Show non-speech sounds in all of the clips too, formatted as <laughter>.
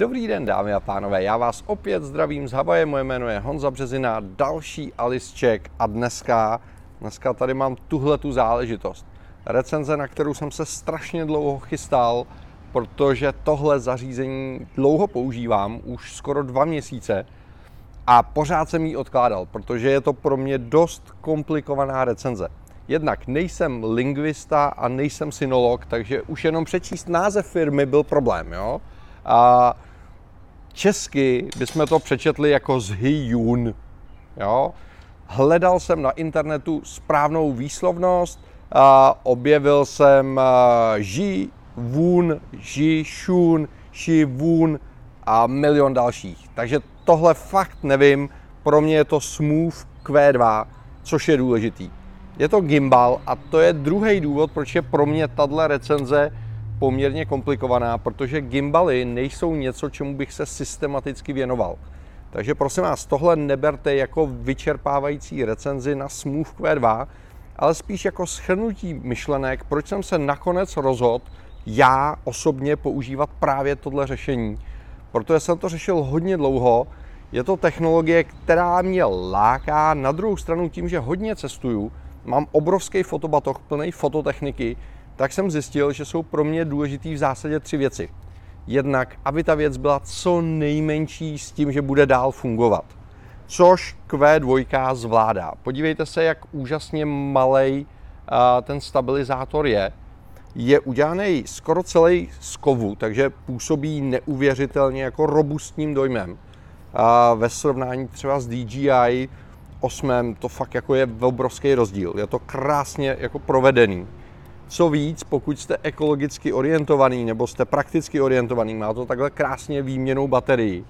Dobrý den, dámy a pánové, já vás opět zdravím z Havaje, moje jméno je Honza Březina, další Alisček a dneska, dneska tady mám tuhle tu záležitost. Recenze, na kterou jsem se strašně dlouho chystal, protože tohle zařízení dlouho používám, už skoro dva měsíce a pořád jsem ji odkládal, protože je to pro mě dost komplikovaná recenze. Jednak nejsem lingvista a nejsem synolog, takže už jenom přečíst název firmy byl problém, jo? A česky bychom to přečetli jako zhyjun. Jo? Hledal jsem na internetu správnou výslovnost, a objevil jsem ži, vun, ži, šun, ši, vun a milion dalších. Takže tohle fakt nevím, pro mě je to Smooth Q2, což je důležitý. Je to gimbal a to je druhý důvod, proč je pro mě tahle recenze poměrně komplikovaná, protože gimbaly nejsou něco, čemu bych se systematicky věnoval. Takže prosím vás, tohle neberte jako vyčerpávající recenzi na Smooth Q2, ale spíš jako schrnutí myšlenek, proč jsem se nakonec rozhodl já osobně používat právě tohle řešení. Protože jsem to řešil hodně dlouho, je to technologie, která mě láká, na druhou stranu tím, že hodně cestuju, mám obrovský fotobatoh plný fototechniky, tak jsem zjistil, že jsou pro mě důležitý v zásadě tři věci. Jednak, aby ta věc byla co nejmenší s tím, že bude dál fungovat. Což Q2 zvládá. Podívejte se, jak úžasně malý ten stabilizátor je. Je udělaný skoro celý z kovu, takže působí neuvěřitelně jako robustním dojmem. A ve srovnání třeba s DJI 8 to fakt jako je obrovský rozdíl. Je to krásně jako provedený. Co víc, pokud jste ekologicky orientovaný nebo jste prakticky orientovaný, má to takhle krásně výměnou baterii.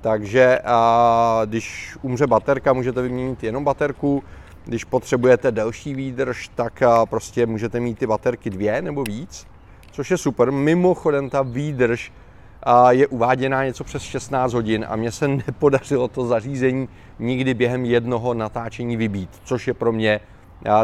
Takže a, když umře baterka, můžete vyměnit jenom baterku. Když potřebujete delší výdrž, tak prostě můžete mít ty baterky dvě nebo víc, což je super. Mimochodem ta výdrž je uváděná něco přes 16 hodin a mně se <laughs> nepodařilo to zařízení nikdy během jednoho natáčení vybít, což je pro mě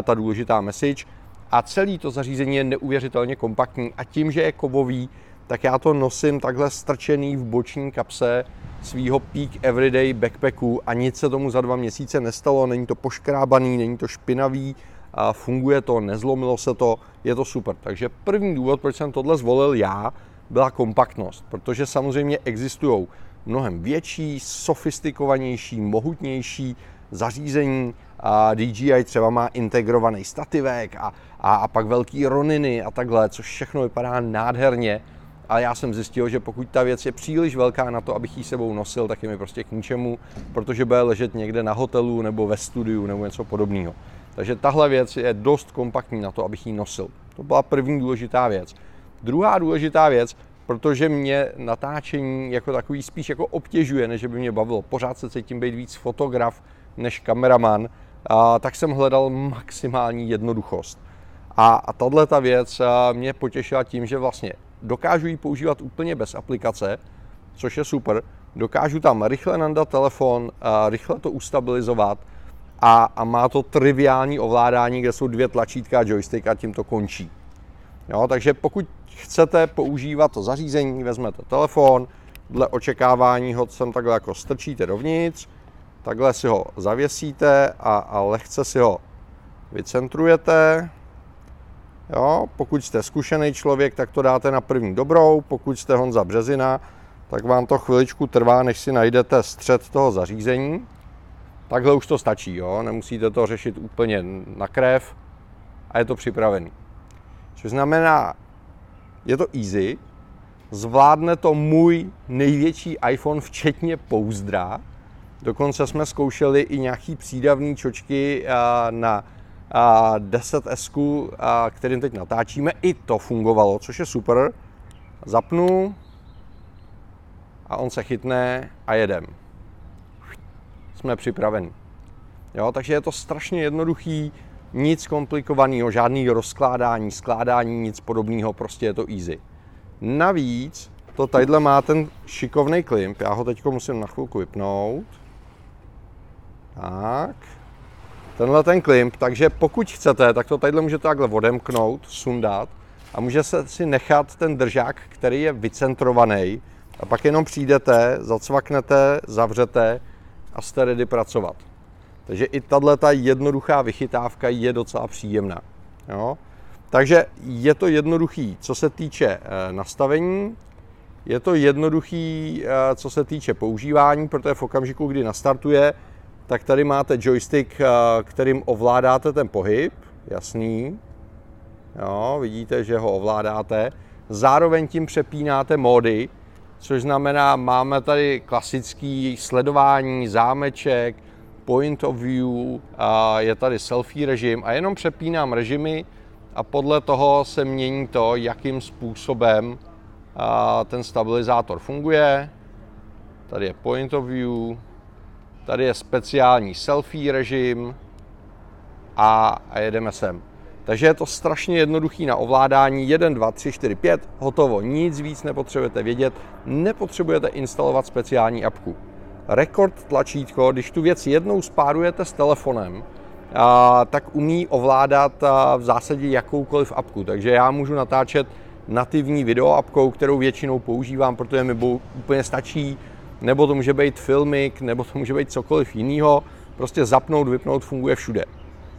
ta důležitá message a celý to zařízení je neuvěřitelně kompaktní a tím, že je kovový, tak já to nosím takhle strčený v boční kapse svýho Peak Everyday backpacku a nic se tomu za dva měsíce nestalo, není to poškrábaný, není to špinavý, a funguje to, nezlomilo se to, je to super. Takže první důvod, proč jsem tohle zvolil já, byla kompaktnost, protože samozřejmě existují mnohem větší, sofistikovanější, mohutnější zařízení. A DJI třeba má integrovaný stativek a, a, a pak velký roniny a takhle, což všechno vypadá nádherně. A já jsem zjistil, že pokud ta věc je příliš velká na to, abych ji sebou nosil, tak je mi prostě k ničemu, protože bude ležet někde na hotelu nebo ve studiu nebo něco podobného. Takže tahle věc je dost kompaktní na to, abych ji nosil. To byla první důležitá věc. Druhá důležitá věc, protože mě natáčení jako takový spíš jako obtěžuje, než by mě bavilo. Pořád se cítím být víc fotograf než kameraman, a, tak jsem hledal maximální jednoduchost. A, a tahle ta věc mě potěšila tím, že vlastně dokážu ji používat úplně bez aplikace, což je super. Dokážu tam rychle nandat telefon, a rychle to ustabilizovat a, a má to triviální ovládání, kde jsou dvě tlačítka a joystick a tím to končí. Jo, takže pokud chcete používat to zařízení, vezmete telefon, dle očekávání ho sem takhle jako strčíte dovnitř, takhle si ho zavěsíte a, a lehce si ho vycentrujete. Jo, pokud jste zkušený člověk, tak to dáte na první dobrou, pokud jste Honza Březina, tak vám to chviličku trvá, než si najdete střed toho zařízení. Takhle už to stačí, jo? nemusíte to řešit úplně na krev a je to připravený. Což znamená, je to easy, zvládne to můj největší iPhone, včetně pouzdra. Dokonce jsme zkoušeli i nějaký přídavný čočky na 10S, kterým teď natáčíme. I to fungovalo, což je super. Zapnu a on se chytne a jedem. Jsme připraveni. Jo, takže je to strašně jednoduchý, nic komplikovaného, žádný rozkládání, skládání, nic podobného, prostě je to easy. Navíc to tadyhle má ten šikovný klimp, já ho teď musím na chvilku vypnout. Tak. Tenhle ten klimp, takže pokud chcete, tak to tadyhle můžete takhle odemknout, sundat a může se si nechat ten držák, který je vycentrovaný, A pak jenom přijdete, zacvaknete, zavřete a jste ready pracovat. Takže i tahle ta jednoduchá vychytávka je docela příjemná. Jo? Takže je to jednoduchý, co se týče eh, nastavení, je to jednoduchý, eh, co se týče používání, protože v okamžiku, kdy nastartuje, tak tady máte joystick, eh, kterým ovládáte ten pohyb, jasný. Jo, vidíte, že ho ovládáte. Zároveň tím přepínáte módy, což znamená, máme tady klasický sledování, zámeček, point of view, je tady selfie režim a jenom přepínám režimy a podle toho se mění to, jakým způsobem ten stabilizátor funguje. Tady je point of view, tady je speciální selfie režim a, a jedeme sem. Takže je to strašně jednoduchý na ovládání. 1, 2, 3, 4, 5, hotovo. Nic víc nepotřebujete vědět. Nepotřebujete instalovat speciální apku. Rekord tlačítko, když tu věc jednou spárujete s telefonem, a, tak umí ovládat a, v zásadě jakoukoliv apku. Takže já můžu natáčet nativní video apkou, kterou většinou používám, protože mi úplně stačí, nebo to může být filmik, nebo to může být cokoliv jiného. Prostě zapnout, vypnout, funguje všude.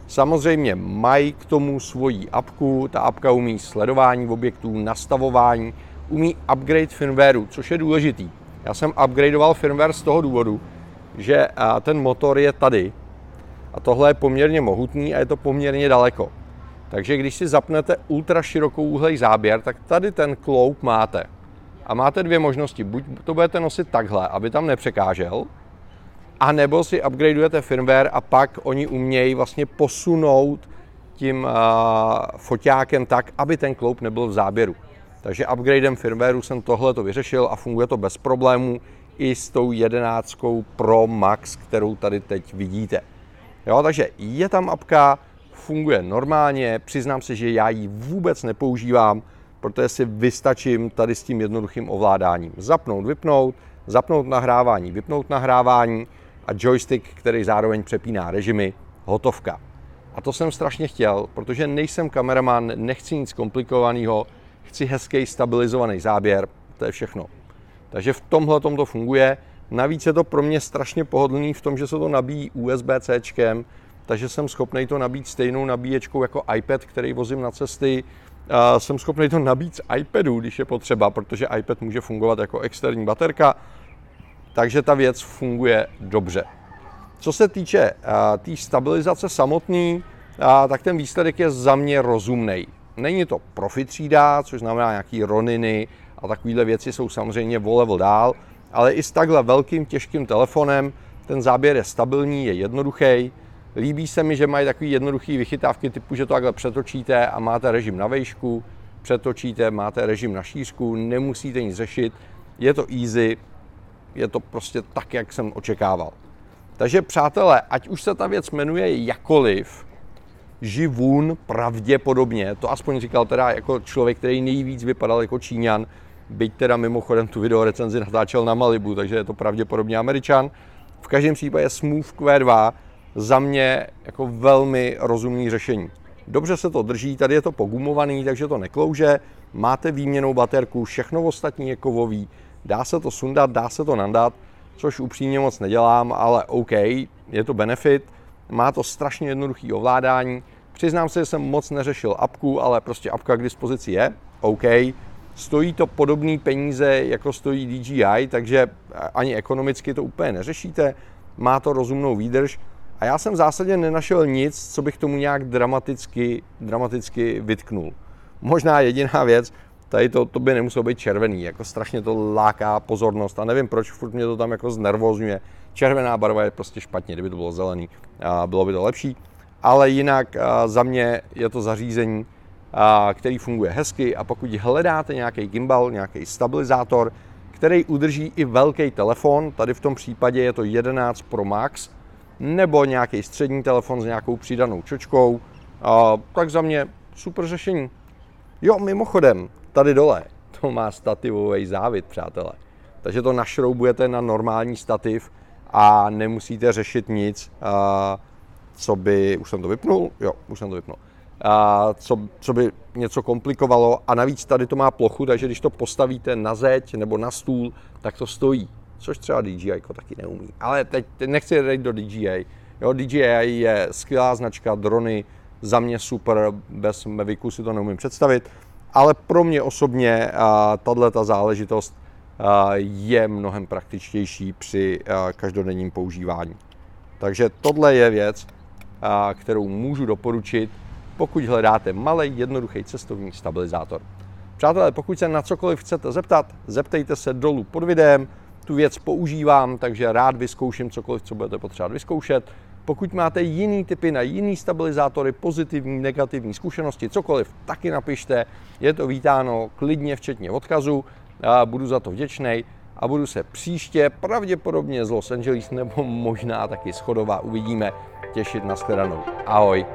Samozřejmě mají k tomu svoji apku, ta apka umí sledování objektů, nastavování, umí upgrade firmwareu, což je důležitý. Já jsem upgradeoval firmware z toho důvodu, že ten motor je tady a tohle je poměrně mohutný a je to poměrně daleko. Takže když si zapnete ultra širokou úhlej záběr, tak tady ten kloup máte. A máte dvě možnosti. Buď to budete nosit takhle, aby tam nepřekážel, a nebo si upgradeujete firmware a pak oni umějí vlastně posunout tím uh, foťákem tak, aby ten kloup nebyl v záběru. Takže upgradem firmwareu jsem tohle to vyřešil a funguje to bez problémů i s tou 11 Pro Max, kterou tady teď vidíte. Jo, takže je tam apka, funguje normálně, přiznám se, že já ji vůbec nepoužívám, protože si vystačím tady s tím jednoduchým ovládáním. Zapnout, vypnout, zapnout nahrávání, vypnout nahrávání a joystick, který zároveň přepíná režimy, hotovka. A to jsem strašně chtěl, protože nejsem kameraman, nechci nic komplikovaného, chci hezký stabilizovaný záběr, to je všechno. Takže v tomhle to funguje. Navíc je to pro mě strašně pohodlný v tom, že se to nabíjí USB-C, takže jsem schopný to nabít stejnou nabíječkou jako iPad, který vozím na cesty. Jsem schopný to nabít z iPadu, když je potřeba, protože iPad může fungovat jako externí baterka, takže ta věc funguje dobře. Co se týče té tý stabilizace samotný, tak ten výsledek je za mě rozumný. Není to profi třída, což znamená nějaký roniny a takovéhle věci jsou samozřejmě o level dál, ale i s takhle velkým těžkým telefonem ten záběr je stabilní, je jednoduchý. Líbí se mi, že mají takový jednoduchý vychytávky typu, že to takhle přetočíte a máte režim na vejšku, přetočíte, máte režim na šířku, nemusíte nic řešit, je to easy, je to prostě tak, jak jsem očekával. Takže přátelé, ať už se ta věc jmenuje jakoliv, živun pravděpodobně, to aspoň říkal teda jako člověk, který nejvíc vypadal jako Číňan, byť teda mimochodem tu video recenzi natáčel na Malibu, takže je to pravděpodobně Američan. V každém případě Smooth Q2 za mě jako velmi rozumný řešení. Dobře se to drží, tady je to pogumovaný, takže to neklouže, máte výměnou baterku, všechno ostatní je kovový, dá se to sundat, dá se to nandat, což upřímně moc nedělám, ale OK, je to benefit, má to strašně jednoduchý ovládání, přiznám se, že jsem moc neřešil apku, ale prostě apka k dispozici je, OK, stojí to podobné peníze, jako stojí DJI, takže ani ekonomicky to úplně neřešíte, má to rozumnou výdrž, a já jsem v zásadě nenašel nic, co bych tomu nějak dramaticky, dramaticky vytknul. Možná jediná věc, tady to, to by nemuselo být červený, jako strašně to láká pozornost a nevím proč, furt mě to tam jako znervozňuje. Červená barva je prostě špatně, kdyby to bylo zelený, bylo by to lepší. Ale jinak za mě je to zařízení, který funguje hezky a pokud hledáte nějaký gimbal, nějaký stabilizátor, který udrží i velký telefon, tady v tom případě je to 11 Pro Max, nebo nějaký střední telefon s nějakou přidanou čočkou, tak za mě super řešení. Jo, mimochodem, tady dole to má stativový závit, přátelé. Takže to našroubujete na normální stativ a nemusíte řešit nic, co by... Už jsem to vypnul? Jo, už jsem to vypnul. a co, co by něco komplikovalo. A navíc tady to má plochu, takže když to postavíte na zeď nebo na stůl, tak to stojí. Což třeba DJI taky neumí. Ale teď, teď nechci jít do DJI. Jo, DJI je skvělá značka, drony, za mě super, bez Mavicu si to neumím představit, ale pro mě osobně tahle ta záležitost je mnohem praktičtější při každodenním používání. Takže tohle je věc, kterou můžu doporučit, pokud hledáte malý, jednoduchý cestovní stabilizátor. Přátelé, pokud se na cokoliv chcete zeptat, zeptejte se dolů pod videem. Tu věc používám, takže rád vyzkouším cokoliv, co budete potřebovat vyzkoušet. Pokud máte jiný typy na jiný stabilizátory, pozitivní, negativní zkušenosti, cokoliv, taky napište. Je to vítáno klidně, včetně odkazu. Budu za to vděčný a budu se příště, pravděpodobně z Los Angeles nebo možná taky schodová, uvidíme, těšit na shledanou. Ahoj!